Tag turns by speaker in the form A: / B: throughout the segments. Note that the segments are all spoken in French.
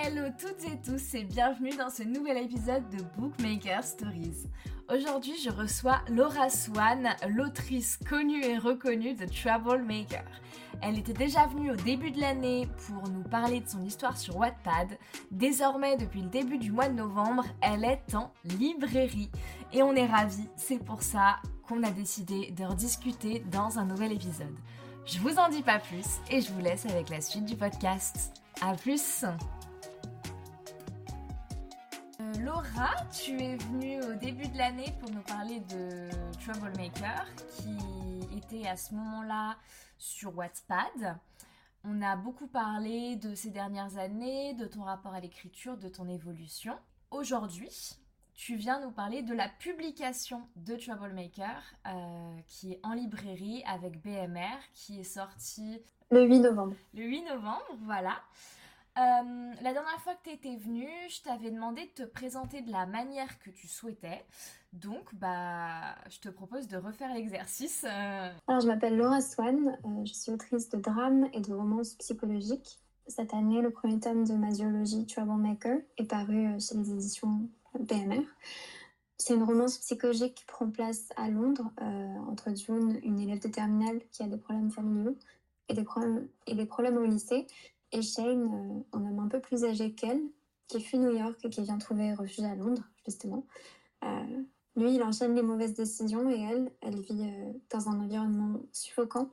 A: Hello toutes et tous et bienvenue dans ce nouvel épisode de Bookmaker Stories. Aujourd'hui, je reçois Laura Swan, l'autrice connue et reconnue de Troublemaker. Elle était déjà venue au début de l'année pour nous parler de son histoire sur Wattpad. Désormais, depuis le début du mois de novembre, elle est en librairie et on est ravis. C'est pour ça qu'on a décidé de rediscuter dans un nouvel épisode. Je vous en dis pas plus et je vous laisse avec la suite du podcast. A plus Laura, tu es venue au début de l'année pour nous parler de Troublemaker, qui était à ce moment-là sur Wattpad. On a beaucoup parlé de ces dernières années, de ton rapport à l'écriture, de ton évolution. Aujourd'hui, tu viens nous parler de la publication de Troublemaker, euh, qui est en librairie avec BMR, qui est sorti
B: le 8 novembre.
A: Le 8 novembre, voilà. Euh, la dernière fois que tu étais venue, je t'avais demandé de te présenter de la manière que tu souhaitais. Donc, bah, je te propose de refaire l'exercice. Euh.
B: Alors, je m'appelle Laura Swan. Euh, je suis autrice de drames et de romances psychologiques. Cette année, le premier tome de ma duologie Troublemaker est paru chez les éditions BMR. C'est une romance psychologique qui prend place à Londres entre June, une élève de terminale qui a des problèmes familiaux et des problèmes au lycée, et Shane, euh, un homme un peu plus âgé qu'elle, qui fuit New York et qui vient trouver refuge à Londres, justement. Euh, lui, il enchaîne les mauvaises décisions et elle, elle vit euh, dans un environnement suffocant.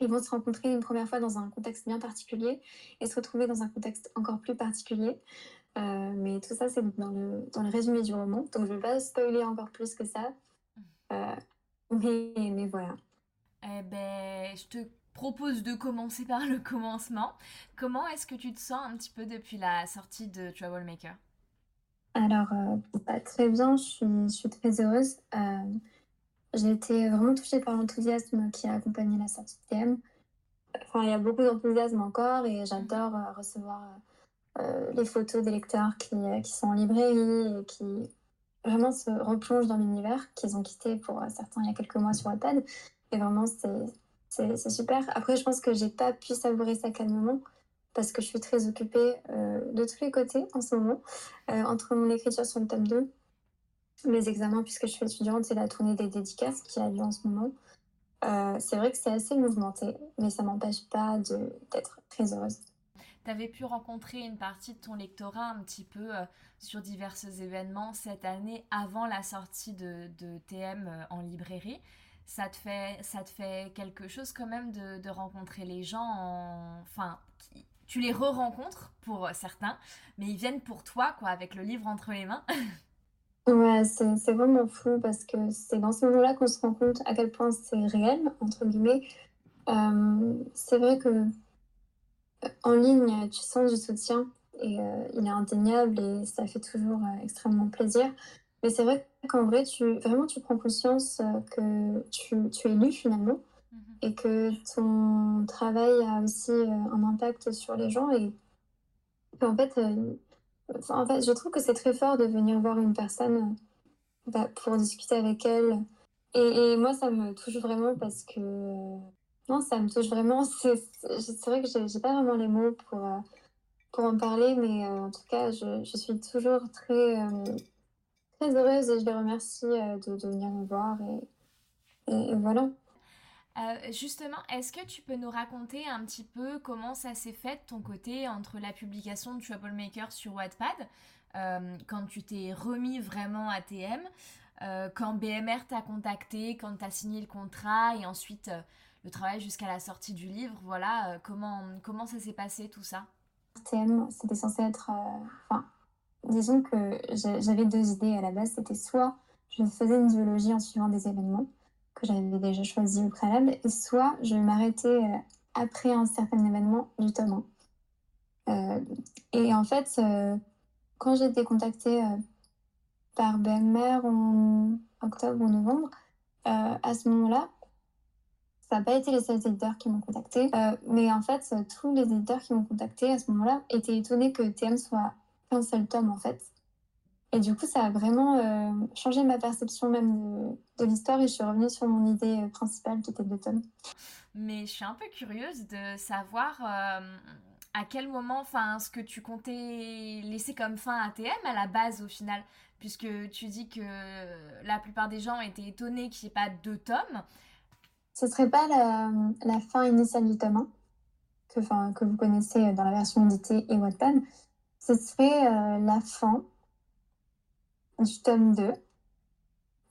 B: Ils vont se rencontrer une première fois dans un contexte bien particulier et se retrouver dans un contexte encore plus particulier. mais tout ça, c'est dans le, dans le résumé du roman. Donc, je ne vais pas spoiler encore plus que ça. mais, mais voilà.
A: Eh ben, je te propose de commencer par le commencement. Comment est-ce que tu te sens un petit peu depuis la sortie de Troublemaker?
B: Alors, euh, très bien, je suis, très heureuse. Euh, j'ai été vraiment touchée par l'enthousiasme qui a accompagné la sortie de TM. Enfin, il y a beaucoup d'enthousiasme encore et j'adore euh, recevoir les photos des lecteurs qui, qui, sont en librairie et qui vraiment se replongent dans l'univers qu'ils ont quitté pour certains il y a quelques mois sur Wattpad. Et vraiment, c'est c'est super. Après, je pense que j'ai pas pu savourer ça calmement parce que je suis très occupée euh, de tous les côtés en ce moment, euh, entre mon écriture sur le tome 2, mes examens puisque je suis étudiante, c'est la tournée des dédicaces qui a lieu en ce moment. Euh, c'est vrai que c'est assez mouvementé, mais ça m'empêche pas d'être très heureuse.
A: Tu avais pu rencontrer une partie de ton lectorat un petit peu sur divers événements cette année avant la sortie de TM en librairie ça te fait, ça te fait quelque chose quand même de, rencontrer les gens en... Enfin, tu les re-rencontres pour certains, mais ils viennent pour toi, quoi, avec le livre entre les mains.
B: ouais, c'est vraiment fou parce que c'est dans ce moment-là qu'on se rend compte à quel point c'est réel, entre guillemets. Euh, c'est vrai que euh, en ligne, tu sens du soutien et euh, il est indéniable et ça fait toujours extrêmement plaisir. Mais c'est vrai qu'en vrai, tu, vraiment, tu prends conscience euh, que tu, tu es lu finalement mhm. et que ton travail a aussi euh, un impact sur les gens. Et, en, fait, euh, en fait, je trouve que c'est très fort de venir voir une personne bah, pour discuter avec elle. Et, moi, ça me touche vraiment parce que. non, ça me touche vraiment. C'est vrai que j'ai pas vraiment les mots pour, pour en parler, mais en tout cas, je, je suis toujours très très heureuse et je les remercie euh, de, venir me voir et, voilà.
A: Euh, justement, est-ce que tu peux nous raconter un petit peu comment ça s'est fait de ton côté entre la publication de Troublemaker sur Wattpad, euh, quand tu t'es remis vraiment à TM, quand BMR t'a contacté, quand tu as signé le contrat et ensuite le travail jusqu'à la sortie du livre, voilà, comment, comment ça s'est passé tout ça?
B: TM, c'était censé être... Enfin, disons que j'avais deux idées à la base. C'était soit je faisais une zoologie en suivant des événements que j'avais déjà choisis au préalable, et soit je m'arrêtais euh, après un certain événement du tome 1. Euh, et en fait, euh, quand j'ai été contactée par BMR en octobre ou novembre, à ce moment-là, ça n'a pas été les seuls éditeurs qui m'ont contacté, mais en fait, tous les éditeurs qui m'ont contacté à ce moment-là étaient étonnés que TM soit un seul tome en fait. Et du coup, ça a vraiment euh, changé ma perception même de, l'histoire et je suis revenue sur mon idée euh, principale qui était deux tomes.
A: Mais je suis un peu curieuse de savoir, euh, à quel moment, enfin, ce que tu comptais laisser comme fin à TM à la base au final, puisque tu dis que la plupart des gens étaient étonnés qu'il n'y ait pas deux tomes.
B: Ce serait pas la, la fin initiale du tome 1 que, que vous connaissez dans la version éditée et Wattpad. Ce serait euh, la fin du tome 2,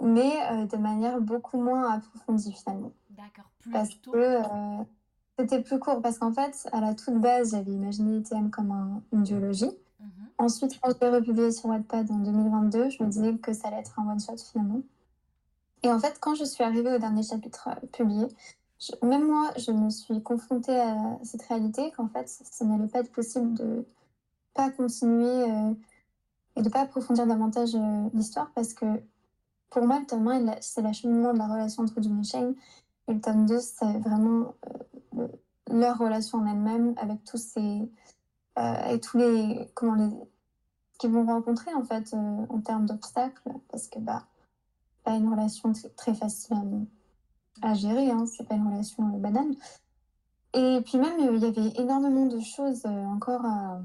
B: mais euh, de manière beaucoup moins approfondie finalement.
A: D'accord, plus
B: Parce
A: tôt.
B: que euh, c'était plus court, parce qu'en fait, à la toute base, j'avais imaginé TM comme un- une duologie.
A: Mhm.
B: Ensuite, quand je l'ai republié sur Wattpad en 2022, je me disais que ça allait être un one-shot finalement. Et en fait, quand je suis arrivée au dernier chapitre publié, je- même moi, je me suis confrontée à cette réalité qu'en fait, ça n'allait pas être possible de pas continuer euh, et de pas approfondir davantage euh, l'histoire parce que pour moi, le tome 1, il a- c'est l'acheminement de la relation entre June et Shane. Et le tome 2, c'est vraiment euh, le- leur relation en elle-même avec tous ces. euh, avec tous les. Comment les. qu'ils vont rencontrer en fait en termes d'obstacles. Parce que, bah, pas une relation très facile à, gérer, hein, c'est pas une relation banale. Et puis même, il y avait énormément de choses encore à-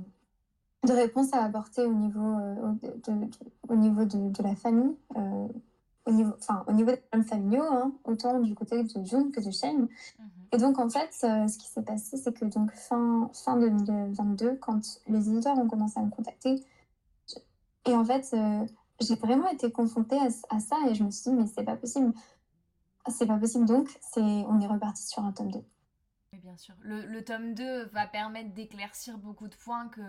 B: de réponses à apporter au niveau, euh, de, de- au niveau de, de la famille, euh, au niveau, enfin, au niveau des problèmes familiaux, hein, autant du côté de June que de Shane.
A: Mhm.
B: Et donc, en fait, euh, ce qui s'est passé, c'est que donc fin, fin 2022, quand les éditeurs ont commencé à me contacter, et en fait, j'ai vraiment été confrontée à, à ça et je me suis dit, mais c'est pas possible. C'est pas possible, donc c'est, on est reparti sur un tome 2.
A: Oui, bien sûr. Le, le tome 2 va permettre d'éclaircir beaucoup de points que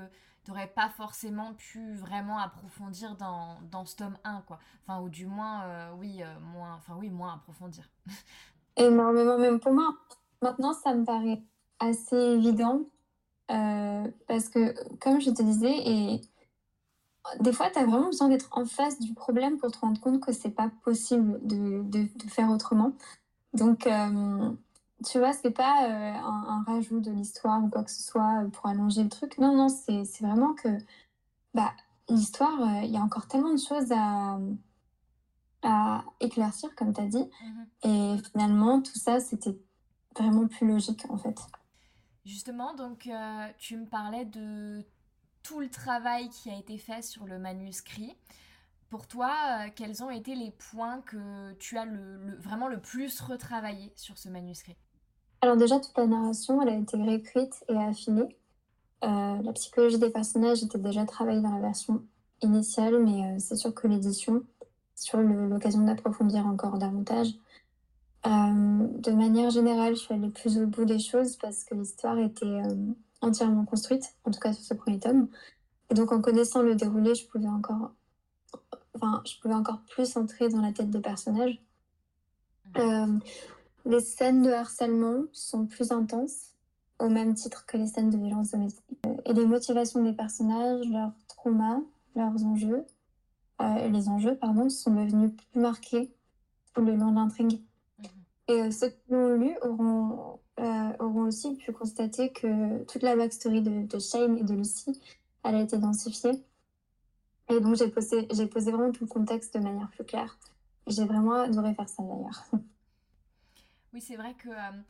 A: tu n'aurais pas forcément pu vraiment approfondir dans, dans ce tome 1, quoi. Enfin, ou du moins, euh, oui, euh, moins, enfin, oui, moins approfondir.
B: Énormément, même pour moi. Maintenant, ça me paraît assez évident euh, parce que, comme je te disais, et des fois, tu as vraiment besoin d'être en face du problème pour te rendre compte que c'est pas possible de, de, de faire autrement. Donc, tu vois, c'est pas euh, un, un rajout de l'histoire ou quoi que ce soit pour allonger le truc. Non, non, c'est vraiment que bah, l'histoire, euh, il y a encore tellement de choses à, à éclaircir, comme tu as dit.
A: Mhm.
B: Et finalement, tout ça, c'était vraiment plus logique, en fait.
A: Justement, donc, euh, tu me parlais de tout le travail qui a été fait sur le manuscrit. Pour toi, euh, quels ont été les points que tu as le, le- vraiment le plus retravaillé sur ce manuscrit?
B: Alors déjà, toute la narration, elle a été réécrite et affinée. Euh, la psychologie des personnages était déjà travaillée dans la version initiale, mais euh, c'est sûr que l'édition, sur l'occasion d'approfondir encore davantage. Euh, de manière générale, je suis allée plus au bout des choses parce que l'histoire était entièrement construite, en tout cas sur ce premier tome. Et donc, en connaissant le déroulé, je pouvais encore, enfin, je pouvais encore plus entrer dans la tête des personnages. Les scènes de harcèlement sont plus intenses, au même titre que les scènes de violence domestique. Euh, Et les motivations des personnages, leurs traumas, leurs enjeux, euh, les enjeux, pardon, sont devenus plus marqués tout le long de l'intrigue.
A: Mhm.
B: Et euh, ceux qui l'ont lu auront, euh, auront aussi pu constater que toute la backstory de, de Shane et de Lucy, elle a été densifiée. Et donc j'ai posé, j'ai posé vraiment tout le contexte de manière plus claire. J'ai vraiment adoré faire ça d'ailleurs.
A: Oui, c'est vrai que euh,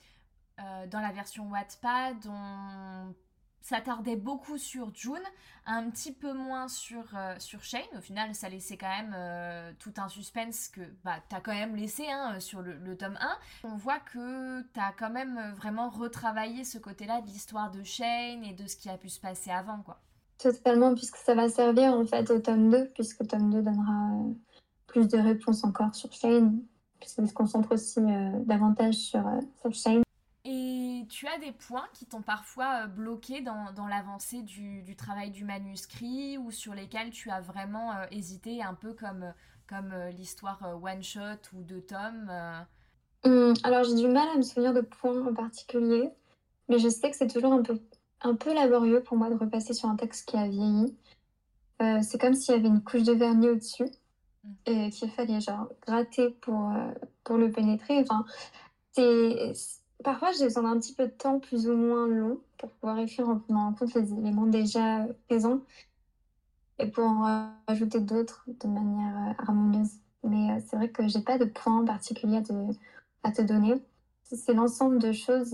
A: euh, dans la version Wattpad, on s'attardait beaucoup sur June, un petit peu moins sur, euh, sur Shane. Au final, ça laissait quand même tout un suspense que bah, tu as quand même laissé hein, sur le, tome 1. On voit que tu as quand même vraiment retravaillé ce côté-là de l'histoire de Shane et de ce qui a pu se passer avant. quoi.
B: Totalement, puisque ça va servir en fait au tome 2, puisque tome 2 donnera plus de réponses encore sur Shane, puisqu'il se concentre aussi euh, davantage sur, euh, sur Shane.
A: Et tu as des points qui t'ont parfois euh, bloqué dans, dans l'avancée du, du travail du manuscrit ou sur lesquels tu as vraiment euh, hésité, un peu comme, comme euh, l'histoire euh, one shot ou deux tomes.
B: Hum, alors j'ai du mal à me souvenir de points en particulier, mais je sais que c'est toujours un peu, un peu laborieux pour moi de repasser sur un texte qui a vieilli. C'est comme s'il y avait une couche de vernis au-dessus. Et qu'il fallait genre gratter pour, euh, pour le pénétrer. Enfin, c'est... Parfois j'ai besoin d'un petit peu de temps plus ou moins long pour pouvoir écrire en prenant en compte les éléments déjà présents et pour en rajouter d'autres de manière euh, harmonieuse. Mais euh, c'est vrai que j'ai pas de point particulier à te, à te donner. c'est l'ensemble de choses.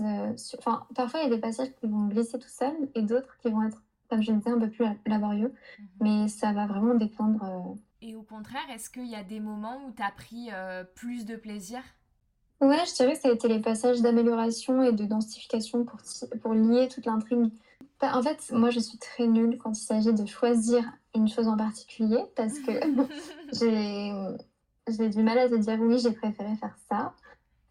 B: Enfin, parfois, il y a des passages qui vont glisser tout seuls et d'autres qui vont être, comme je le disais, un peu plus laborieux. Mmh Mais ça va vraiment dépendre.
A: Et au contraire, est-ce qu'il y a des moments où tu as pris plus de plaisir?
B: Ouais, je dirais que ça a été les passages d'amélioration et de densification pour, pour lier toute l'intrigue. Bah, en fait, moi, je suis très nulle quand il s'agit de choisir une chose en particulier parce que j'ai du mal à te dire oui, j'ai préféré faire ça.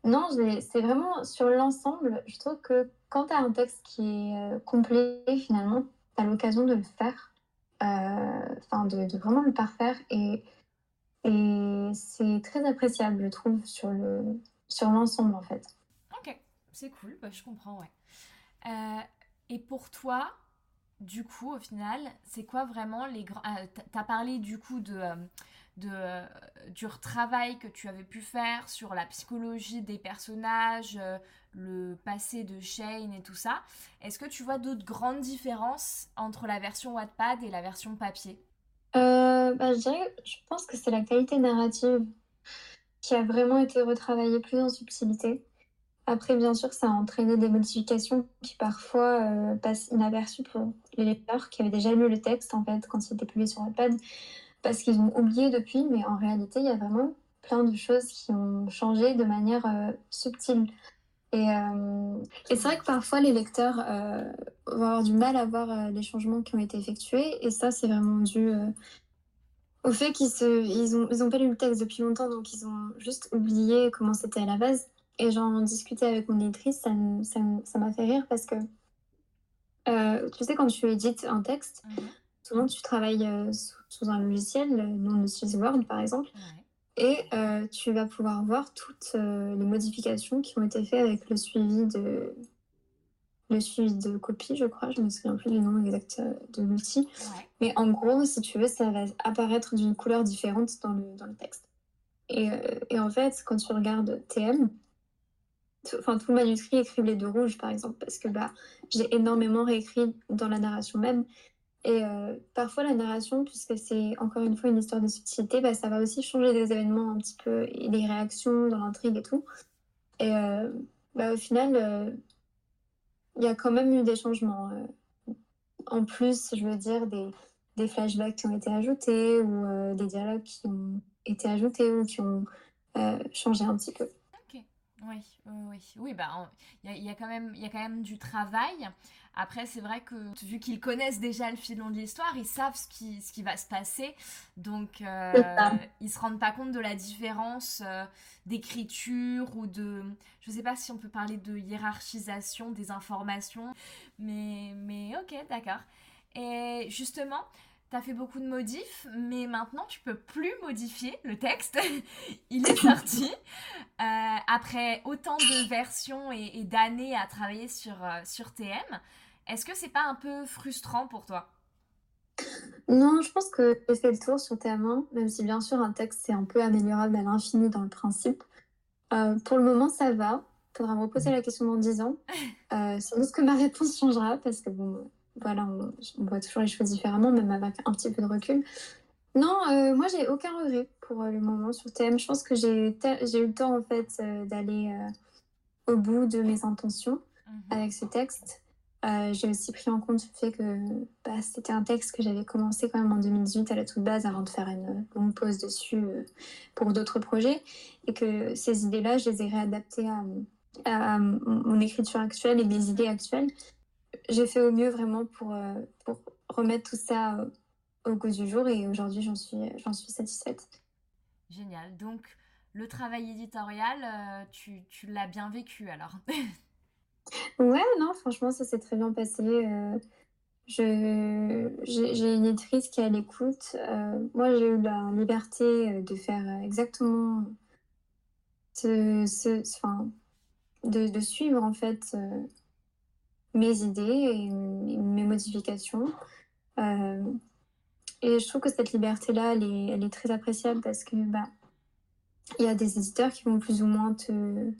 B: Non, c'est vraiment sur l'ensemble. Je trouve que quand tu as un texte qui est euh, complet, finalement, tu as l'occasion de le faire, euh, enfin, de, de, vraiment le parfaire. Et, et c'est très appréciable, je trouve, sur le, sur l'ensemble en fait.
A: Ok, c'est cool, bah, je comprends, ouais. Euh, et pour toi, du coup, au final, c'est quoi vraiment les grands... Ah, tu as parlé du coup de, euh, de, euh, du travail que tu avais pu faire sur la psychologie des personnages, le passé de Shane et tout ça. Est-ce que tu vois d'autres grandes différences entre la version Wattpad et la version papier?
B: Bah, je, dirais, je pense que c'est la qualité narrative qui a vraiment été retravaillé plus en subtilité. Après, bien sûr, ça a entraîné des modifications qui parfois euh, passent inaperçues pour les lecteurs qui avaient déjà lu le texte en fait quand il était publié sur iPad, parce qu'ils ont oublié depuis, mais en réalité, il y a vraiment plein de choses qui ont changé de manière euh, subtile. Et, euh, et c'est vrai que parfois les lecteurs vont avoir du mal à voir les changements qui ont été effectués, et ça, c'est vraiment dû au fait qu'ils se, ont pas lu le texte depuis longtemps, donc ils ont juste oublié comment c'était à la base. Et j'en discutais avec mon éditrice, ça, ça, ça m'a fait rire parce que, euh, tu sais, quand tu édites un texte, mhm. souvent tu travailles euh, sous, un logiciel, nous on utilise Word par exemple, et euh, tu vas pouvoir voir toutes les modifications qui ont été faites avec le suivi de, le suivi de copie, je crois. Je me souviens plus du nom exact de l'outil. Mais en gros, si tu veux, ça va apparaître d'une couleur différente dans le, dans le texte. Et, et, en fait, quand tu regardes TM, enfin tout le manuscrit est criblé de rouge, par exemple, parce que bah, j'ai énormément réécrit dans la narration même. Et euh, parfois, la narration, puisque c'est encore une fois une histoire de subtilité, bah, ça va aussi changer des événements un petit peu, et les réactions dans l'intrigue et tout. Et bah, au final, il y a quand même eu des changements. Euh. En plus, je veux dire, des, des flashbacks qui ont été ajoutés ou euh, des dialogues qui ont été ajoutés ou qui ont euh, changé un petit peu.
A: Oui, oui, oui. bah, il y, a, quand même, il y a quand même du travail. Après, c'est vrai que vu qu'ils connaissent déjà le filon de l'histoire, ils savent ce qui, ce qui va se passer. Donc, euh, ils se rendent pas compte de la différence euh, d'écriture ou de... Je sais pas si on peut parler de hiérarchisation des informations. Mais, mais ok, d'accord. Et justement, tu as fait beaucoup de modifs, mais maintenant tu peux plus modifier le texte. Il est sorti. Euh, après autant de versions et, et d'années à travailler sur, euh, sur TM, est-ce que c'est pas un peu frustrant pour toi?
B: Non, je pense que j'ai fait le tour sur TM1, même si bien sûr un texte c'est un peu améliorable à l'infini dans le principe. Euh, pour le moment, ça va. Faudra me reposer la question dans 10 ans. Euh, sans doute que ma réponse changera parce que bon, voilà, on, voit toujours les choses différemment, même avec un petit peu de recul. Non, euh, moi j'ai aucun regret pour le moment sur TM. Je pense que j'ai eu le temps en fait d'aller au bout de mes intentions mhm. avec ce texte. Euh, j'ai aussi pris en compte le fait que bah, c'était un texte que j'avais commencé quand même en 2018 à la toute base avant de faire une longue pause dessus euh, pour d'autres projets et que ces idées-là, je les ai réadaptées à, mon écriture actuelle et mes idées actuelles. J'ai fait au mieux vraiment pour, euh, pour remettre tout ça au goût du jour et aujourd'hui j'en suis, j'en suis satisfaite.
A: Génial. Donc le travail éditorial, tu, tu l'as bien vécu alors?
B: Ouais, non, franchement, ça s'est très bien passé. Euh, je, j'ai, une éditrice qui est à l'écoute. Euh, moi, j'ai eu la liberté euh, de faire exactement ce, ce, enfin, de, de suivre en fait mes idées et mes modifications. et je trouve que cette liberté-là, elle est, elle est très appréciable parce que bah, il y a des éditeurs qui vont plus ou moins te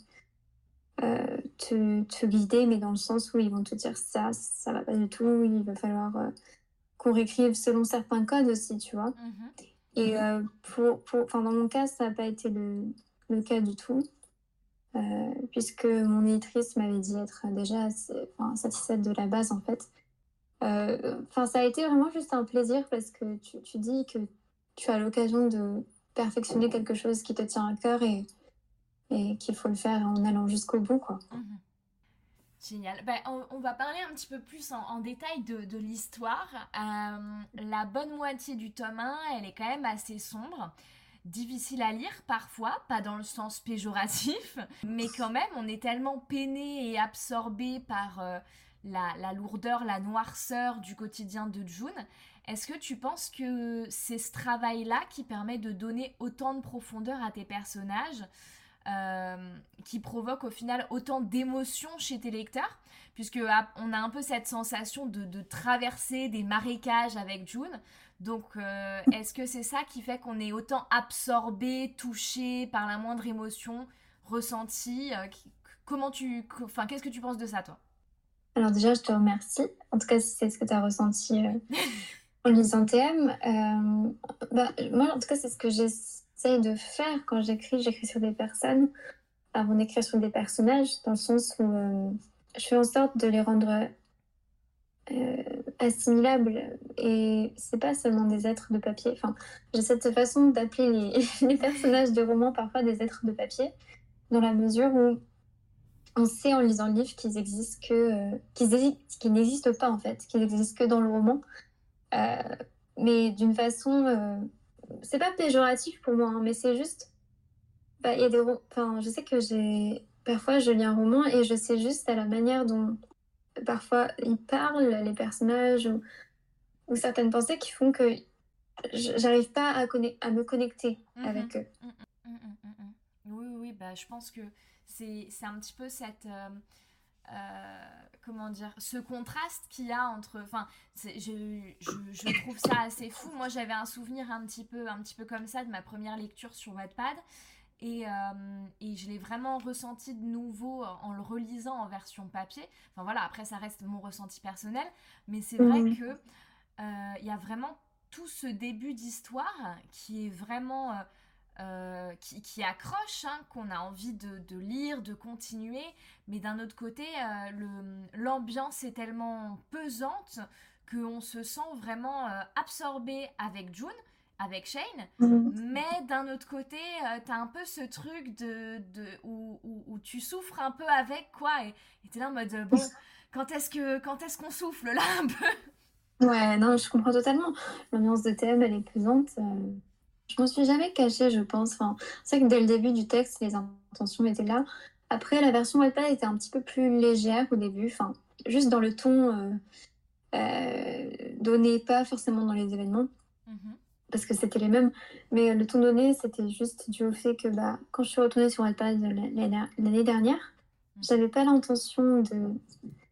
B: euh, te, te, guider, mais dans le sens où ils vont te dire ça, ça va pas du tout, il va falloir euh, qu'on réécrive selon certains codes aussi, tu vois. Mhm. Et euh, pour, pour, dans mon cas, ça n'a pas été le, le, cas du tout. Puisque mon éditrice m'avait dit être déjà satisfaite de la base en fait. Enfin, ça a été vraiment juste un plaisir parce que tu, dis que tu as l'occasion de perfectionner quelque chose qui te tient à cœur et, qu'il faut le faire en allant jusqu'au bout, quoi. Mhm.
A: Génial. Ben, on, va parler un petit peu plus en, détail de, de l'histoire. Euh, la bonne moitié du tome 1, elle est quand même assez sombre. Difficile à lire parfois, pas dans le sens péjoratif, mais quand même, on est tellement peiné et absorbé par euh, la, lourdeur, la noirceur du quotidien de June. Est-ce que tu penses que c'est ce travail-là qui permet de donner autant de profondeur à tes personnages euh, qui provoque au final autant d'émotions chez tes lecteurs, puisque ah, on a un peu cette sensation de, traverser des marécages avec June. Donc, euh, est-ce que c'est ça qui fait qu'on est autant absorbé, touché par la moindre émotion ressentie euh, Comment tu, enfin, qu'est-ce que tu penses de ça, toi?
B: Alors déjà, je te remercie. En tout cas, si c'est ce que tu as ressenti en lisant TM, bah, moi, en tout cas, c'est ce que j'ai de faire quand j'écris. J'écris sur des personnes, avant d'écrire sur des personnages, dans le sens où euh, je fais en sorte de les rendre euh, assimilables. Et c'est pas seulement des êtres de papier. Enfin, j'ai cette façon d'appeler les, personnages de romans parfois des êtres de papier, dans la mesure où on sait en lisant le livre qu'ils existent que euh, qu'ils n'existent pas en fait, qu'ils existent que dans le roman, mais d'une façon c'est pas péjoratif pour moi, hein, mais c'est juste. Bah, y a des enfin, je sais que j'ai. Parfois, je lis un roman et je sais juste à la manière dont parfois ils parlent, les personnages, ou, certaines pensées qui font que j'arrive pas à, à, me connecter mm-hmm. avec eux. Mm-hmm.
A: Mm-hmm. Oui, oui, bah, je pense que c'est un petit peu cette. Euh, euh, comment dire, ce contraste qu'il y a entre, enfin, je, je, trouve ça assez fou. Moi, j'avais un souvenir un petit peu, un petit peu comme ça de ma première lecture sur Wattpad. Et, euh, et, je l'ai vraiment ressenti de nouveau en le relisant en version papier. Enfin voilà, après ça reste mon ressenti personnel, mais c'est vrai que euh, il y a vraiment tout ce début d'histoire qui est vraiment euh, qui, accroche, hein, qu'on a envie de, lire, de continuer, mais d'un autre côté, euh, l'ambiance est tellement pesante qu'on se sent vraiment euh, absorbé avec June, avec Shane, mhm. mais d'un autre côté, tu as un peu ce truc de, où, tu souffres un peu avec, quoi, et tu es là en mode, bon, quand est-ce que quand est-ce qu'on souffle là un peu?
B: Ouais, non, je comprends totalement. L'ambiance de thème, elle est pesante. Je m'en suis jamais cachée, je pense. Enfin, c'est vrai que dès le début du texte, les intentions étaient là. Après, la version Wattpad était un petit peu plus légère au début. Enfin, juste dans le ton euh, euh, donné, pas forcément dans les événements, mm-hmm. Parce que c'était les mêmes. Mais le ton donné, c'était juste dû au fait que bah, quand je suis retournée sur Wattpad l'année dernière, j'avais pas l'intention de.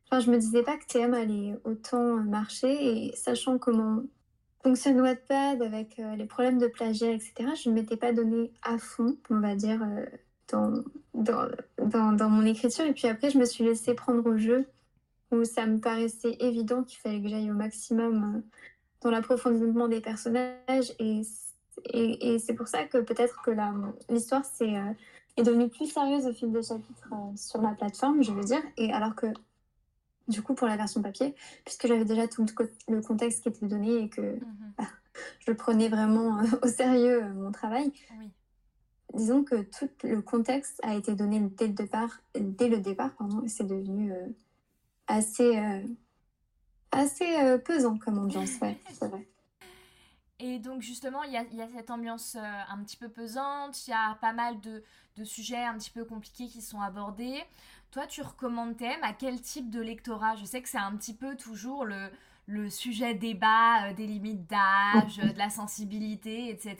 B: Enfin, je me disais pas que TM allait autant marcher et sachant comment fonctionne Wattpad avec euh, les problèmes de plagiat, etc., je ne m'étais pas donné à fond, on va dire, euh, dans, dans, dans, mon écriture. Et puis après, je me suis laissée prendre au jeu, où ça me paraissait évident qu'il fallait que j'aille au maximum euh, dans l'approfondissement des personnages. Et, et, et c'est pour ça que peut-être que l'histoire est devenue plus sérieuse au fil des chapitres sur la plateforme, je veux dire. Et alors que du coup pour la version papier, puisque j'avais déjà tout le contexte qui était donné et que mhm. bah, je prenais vraiment euh, au sérieux euh, mon travail. Disons que tout le contexte a été donné dès le départ, dès le départ pardon, et c'est devenu euh, assez, assez pesant comme ambiance, ouais, c'est vrai.
A: Et donc justement, il y a, y a, cette ambiance un petit peu pesante, il y a pas mal de, de, sujets un petit peu compliqués qui sont abordés. Toi, tu recommandes TM à quel type de lectorat? Je sais que c'est un petit peu toujours le, le sujet débat euh, des limites d'âge, de la sensibilité, etc.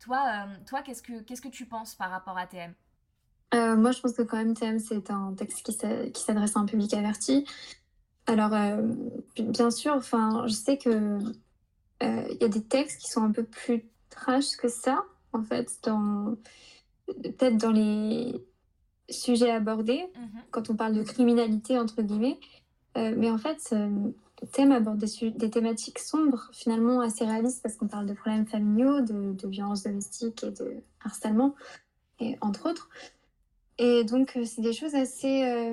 A: Toi, euh, toi qu'est-ce que qu'est-ce que tu penses par rapport à TM
B: euh, Moi, je pense que quand même TM, c'est un texte qui s'adresse à un public averti. Alors, bien sûr, enfin, je sais que il y a des textes qui sont un peu plus trash que ça, en fait, dans peut-être dans les sujet abordé mhm. quand on parle de criminalité, entre guillemets. Euh, mais en fait, ce thème aborde des, thématiques sombres, finalement assez réalistes, parce qu'on parle de problèmes familiaux, de, de violences domestiques et de harcèlement, et entre autres. Et donc, c'est des choses assez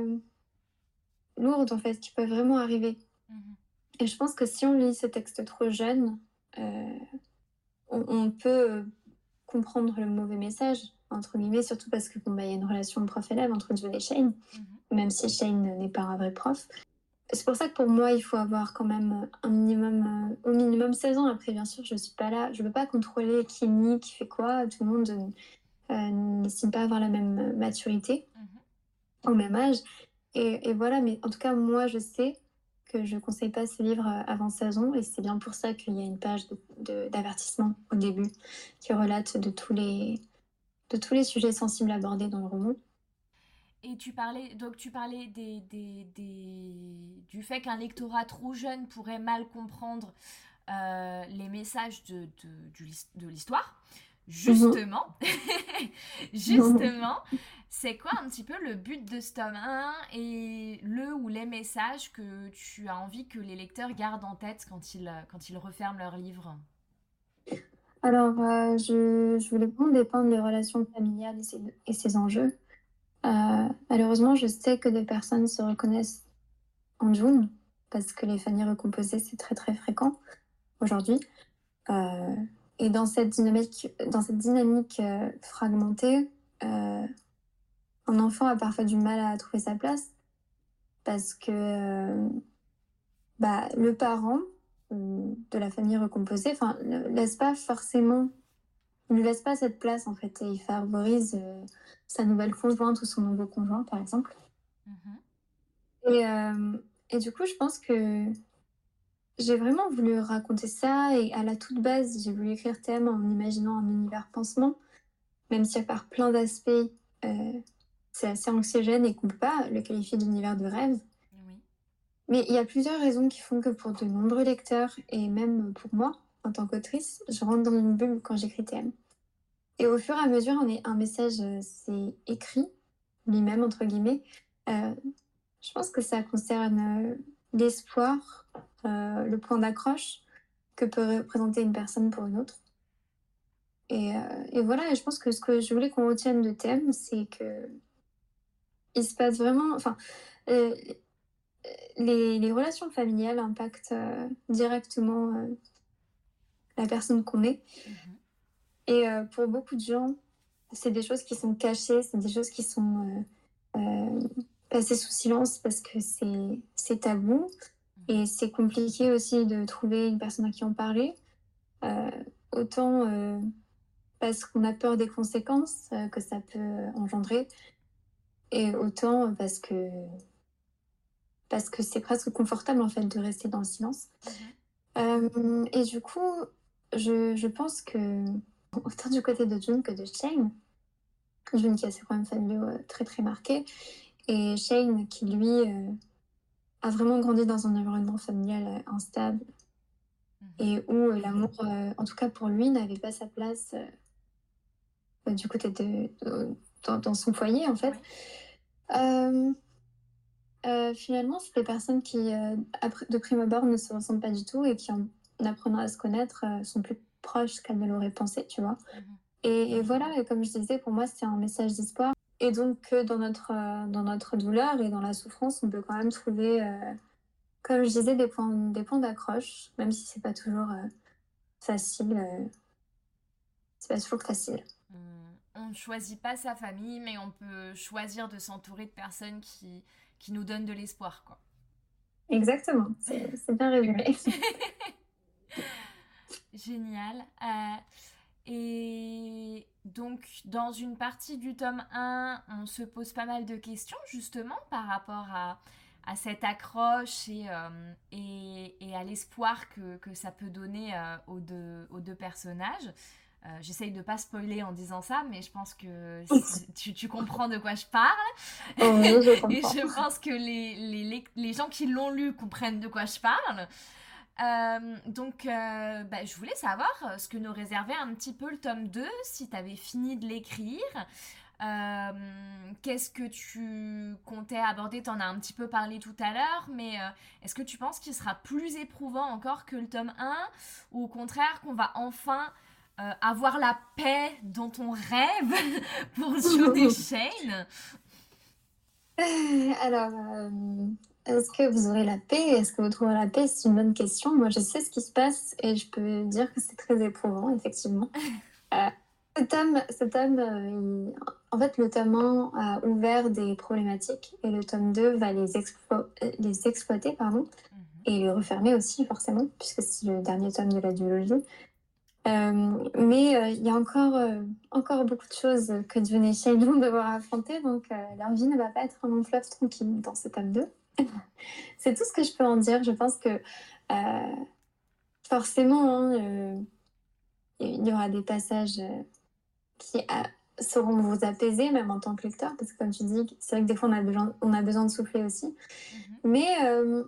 B: lourdes, en fait, qui peuvent vraiment arriver. Mmh et je pense que si on lit ce texte trop jeune, on, peut comprendre le mauvais message, entre guillemets, surtout parce que bon, bah, y a une relation prof-élève entre John et Shane, mmh même si Shane n'est pas un vrai prof. C'est pour ça que pour moi, il faut avoir quand même un minimum, au minimum 16 ans. Après, bien sûr, je ne suis pas là, je ne veux pas contrôler qui nie, qui fait quoi. Tout le monde euh, n'estime pas avoir la même maturité mmh au même âge. Et, et, voilà, mais en tout cas, moi, je sais que je ne conseille pas ce livre avant 16 ans. Et c'est bien pour ça qu'il y a une page d'avertissement au début qui relate de tous, les, de tous les sujets sensibles abordés dans le roman.
A: Et tu parlais, donc tu parlais des, des, des du fait qu'un lectorat trop jeune pourrait mal comprendre euh, les messages de, de, de l'histoire. Justement, justement, c'est quoi un petit peu le but de ce tome 1 et le ou les messages que tu as envie que les lecteurs gardent en tête quand ils, quand ils referment leur livre
B: Alors, euh, je, je, voulais prendre dépendre des relations familiales et ses, et ses enjeux. Euh, malheureusement, je sais que des personnes se reconnaissent en June parce que les familles recomposées, c'est très très fréquent aujourd'hui. Euh, et dans cette dynamique, dans cette dynamique euh, fragmentée, un enfant a parfois du mal à trouver sa place parce que bah, le parent de la famille recomposée ne laisse pas forcément ne laisse pas cette place en fait et il favorise euh, sa nouvelle conjointe ou son nouveau conjoint par exemple. Mm-hmm. Et, euh, et, du coup je pense que j'ai vraiment voulu raconter ça et à la toute base j'ai voulu écrire thème en imaginant un univers pansement même si à part plein d'aspects euh, c'est assez anxiogène et qu'on ne peut pas le qualifier d'univers de rêve. Mais il y a plusieurs raisons qui font que pour de nombreux lecteurs et même pour moi, en tant qu'autrice, je rentre dans une bulle quand j'écris TM. Et au fur et à mesure, un message euh, s'est écrit, lui-même, entre guillemets. Euh, je pense que ça concerne euh, l'espoir, le point d'accroche que peut représenter une personne pour une autre. Et, et voilà, je pense que ce que je voulais qu'on retienne de thème, c'est que il se passe vraiment. Enfin, les, les, relations familiales impactent directement la personne qu'on est. Mhm. Et euh, pour beaucoup de gens, c'est des choses qui sont cachées, c'est des choses qui sont euh, euh, passées sous silence parce que c'est tabou. Mhm. Et c'est compliqué aussi de trouver une personne à qui en parler. autant parce qu'on a peur des conséquences que ça peut engendrer. Et autant parce que parce que c'est presque confortable en fait de rester dans le silence. Mhm. et du coup, je, pense que, autant du côté de June que de Shane, June qui a ses problèmes familiaux euh, très très marqués, et Shane qui lui euh, a vraiment grandi dans un environnement familial euh, instable mhm. et où l'amour, en tout cas pour lui, n'avait pas sa place du côté de, dans, son foyer en fait. finalement, c'est des personnes qui, de prime abord, ne se ressemblent pas du tout et qui, en apprenant à se connaître, euh, sont plus proches qu'elle ne l'aurait pensé, tu vois. Mhm. Et, voilà, et comme je disais, pour moi, c'est un message d'espoir. Et donc, dans notre, euh, dans notre douleur et dans la souffrance, on peut quand même trouver, euh, comme je disais, des points, des points d'accroche, même si c'est pas toujours facile. c'est pas toujours facile.
A: On ne choisit pas sa famille, mais on peut choisir de s'entourer de personnes qui, qui nous donnent de l'espoir, quoi.
B: Exactement, c'est bien résumé.
A: Génial. Euh, et donc, dans une partie du tome 1, on se pose pas mal de questions, justement, par rapport à, à cette accroche et, euh, et, et, à l'espoir que, que, ça peut donner euh, aux, deux, aux deux personnages. J'essaye de pas spoiler en disant ça, mais je pense que tu, tu, comprends de quoi je parle.
B: Oh je
A: et je pense que les, les, les gens qui l'ont lu comprennent de quoi je parle. Euh, donc, euh, bah, je voulais savoir euh, ce que nous réservait un petit peu le tome 2, si tu avais fini de l'écrire. Qu'est-ce que tu comptais aborder? Tu en as un petit peu parlé tout à l'heure, mais est-ce que tu penses qu'il sera plus éprouvant encore que le tome 1 Ou au contraire, qu'on va enfin avoir la paix dont on rêve pour Johnny Shane
B: Alors, est-ce que vous aurez la paix? Est-ce que vous trouverez la paix? C'est une bonne question. Moi, je sais ce qui se passe et je peux dire que c'est très éprouvant, effectivement. Cet homme, cet homme en fait, le tome 1 a ouvert des problématiques et le tome 2 va les, les exploiter pardon, mhm. et les refermer aussi, forcément, puisque c'est le dernier tome de la duologie. Euh, mais euh, il y a encore, euh, encore beaucoup de choses que John et Shane vont devoir affronter, donc leur vie ne va pas être un long fleuve tranquille dans ce tome 2. c'est tout ce que je peux en dire. Je pense que forcément, hein, il y aura des passages qui sauront vous apaiser, même en tant que lecteur, parce que comme tu dis, c'est vrai que des fois on a besoin, on a besoin de souffler aussi. Mhm. Mais, euh,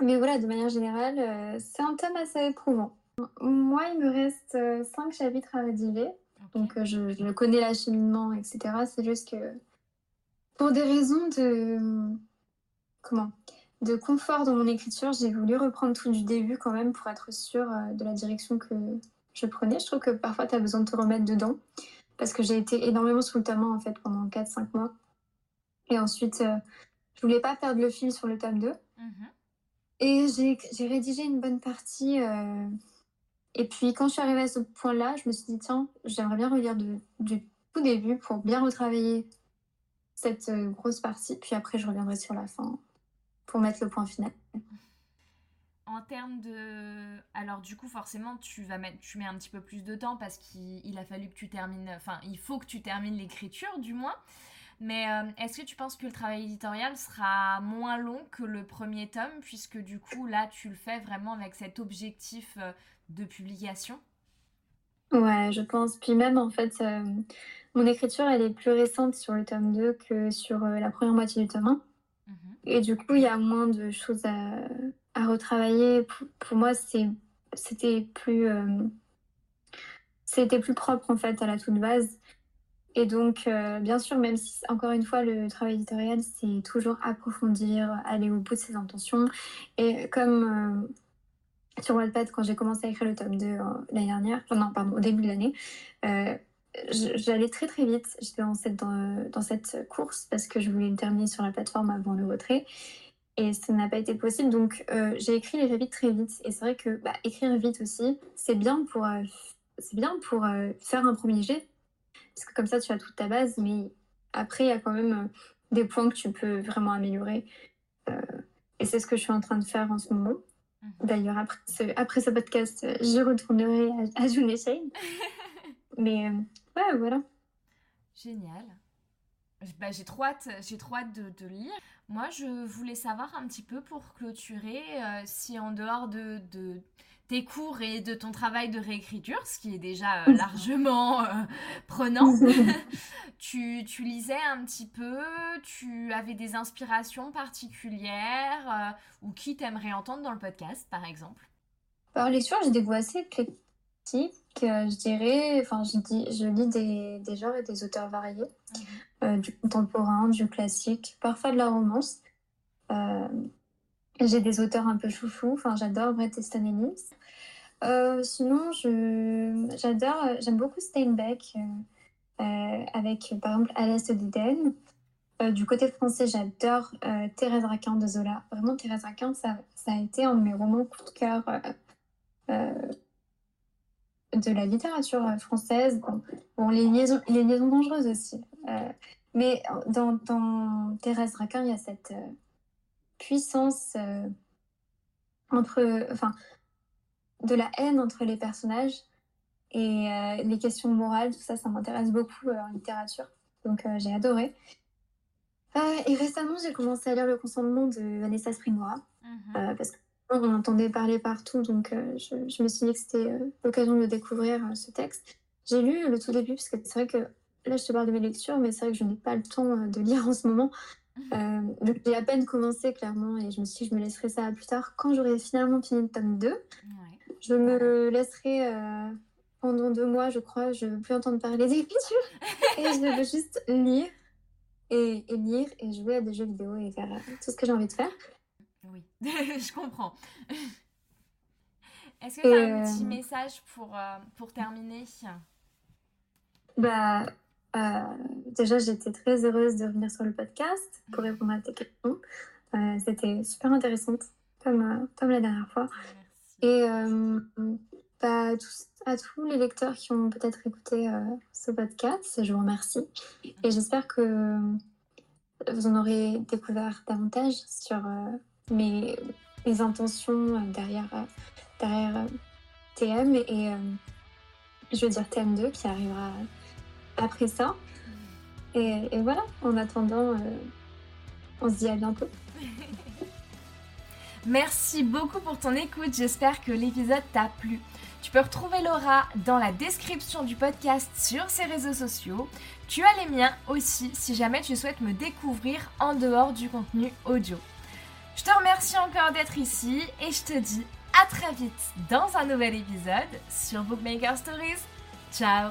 B: mais voilà, de manière générale, euh, c'est un thème assez éprouvant. Moi, il me reste euh, cinq chapitres à rédiger, donc je, je, connais l'acheminement, etc. C'est juste que pour des raisons de comment de confort dans mon écriture, j'ai voulu reprendre tout du début quand même pour être sûre de la direction que je prenais. Je trouve que parfois tu as besoin de te remettre dedans parce que j'ai été énormément sous le tome en fait pendant 4-5 mois. Et ensuite, euh, je voulais pas perdre le fil sur le tome 2. Mhm. Et j'ai rédigé une bonne partie. Euh, et puis quand je suis arrivée à ce point-là, je me suis dit, tiens, j'aimerais bien relire du tout début pour bien retravailler cette euh, grosse partie. Puis après, je reviendrai sur la fin pour mettre le point final.
A: En termes de. Alors, du coup, forcément, tu, vas mettre, tu mets un petit peu plus de temps parce qu'il a fallu que tu termines. Enfin, il faut que tu termines l'écriture, du moins. Mais euh, est-ce que tu penses que le travail éditorial sera moins long que le premier tome, puisque du coup, là, tu le fais vraiment avec cet objectif euh, de publication
B: Ouais, je pense. Puis même, en fait, euh, mon écriture, elle est plus récente sur le tome 2 que sur la première moitié du tome 1. Mhm. Et du coup, il y a moins de choses à, à retravailler. Pour, moi, c'était plus, euh, c'était plus propre en fait à la toute base. Et donc, euh, bien sûr, même si, encore une fois, le travail éditorial, c'est toujours approfondir, aller au bout de ses intentions. Et comme euh, sur Wattpad, quand j'ai commencé à écrire le tome 2 l'année dernière, non, pardon, au début de l'année, j'allais très très vite. J'étais dans cette, course parce que je voulais me terminer sur la plateforme avant le retrait et ça n'a pas été possible. Donc euh, j'ai écrit les chapitres très vite. Et c'est vrai que bah, écrire vite aussi, c'est bien pour, euh, c'est bien pour euh, faire un premier jet. Parce que comme ça, tu as toute ta base. Mais après, il y a quand même des points que tu peux vraiment améliorer. et c'est ce que je suis en train de faire en ce moment. Mhm. D'ailleurs, après ce, après ce podcast, je retournerai à, à mais ouais, voilà.
A: Génial. Bah, j'ai trop hâte, j'ai trop hâte de, de lire. Moi, je voulais savoir un petit peu pour clôturer euh, si en dehors de, tes cours et de ton travail de réécriture, ce qui est déjà euh, largement euh, prenant, tu, lisais un petit peu, tu avais des inspirations particulières ou qui t'aimerais entendre dans le podcast, par exemple?
B: Par lecture, j'ai des goûts assez éclectiques, je dirais. Enfin, je, dis, je lis des, des genres et des auteurs variés. Euh, du contemporain, du classique, parfois de la romance. Euh, j'ai des auteurs un peu chouchou, enfin j'adore Bret Easton Ellis. Euh, sinon, j'adore, j'aime beaucoup Steinbeck, avec par exemple À l'Est d'Éden. du côté français, j'adore Thérèse Raquin de Zola. Vraiment, Thérèse Raquin, ça, ça, a été un de mes romans coup de cœur de la littérature française. Bon, les, liaisons, les liaisons dangereuses aussi. Euh, mais dans, dans, Thérèse Raquin, il y a cette euh, puissance euh, entre, enfin, de la haine entre les personnages et les questions morales, tout ça, ça m'intéresse beaucoup en littérature. Donc j'ai adoré. et récemment, j'ai commencé à lire Le consentement de Vanessa Springora. Mhm. parce qu'on entendait parler partout, donc je, je, me suis dit que c'était l'occasion de découvrir ce texte. J'ai lu le tout début, parce que c'est vrai que là, je te parle de mes lectures, mais c'est vrai que je n'ai pas le temps euh, de lire en ce moment. Euh, j'ai à peine commencé, clairement, et je me suis dit, je me laisserai ça plus tard. Quand j'aurai finalement fini le tome 2, je me laisserai euh, pendant deux mois, je crois, je ne veux plus entendre parler d'écriture. et je veux juste lire et, et, lire et jouer à des jeux vidéo et faire tout ce que j'ai envie de faire.
A: Oui, je comprends. Est-ce que tu as un petit message pour, pour terminer?
B: Bah, Déjà, j'étais très heureuse de revenir sur le podcast pour répondre à tes questions. C'était super intéressant, comme, comme la dernière fois. Et bah, à tous les lecteurs qui ont peut-être écouté ce podcast, je vous remercie. Et j'espère que vous en aurez découvert davantage sur euh, mes, intentions euh, derrière, euh, derrière TM et je veux dire TM2 qui arrivera après ça. Et, voilà, en attendant, on se dit à bientôt.
A: Merci beaucoup pour ton écoute, j'espère que l'épisode t'a plu. Tu peux retrouver Laura dans la description du podcast sur ses réseaux sociaux. Tu as les miens aussi si jamais tu souhaites me découvrir en dehors du contenu audio. Je te remercie encore d'être ici et je te dis à très vite dans un nouvel épisode sur Bookmaker Stories. Ciao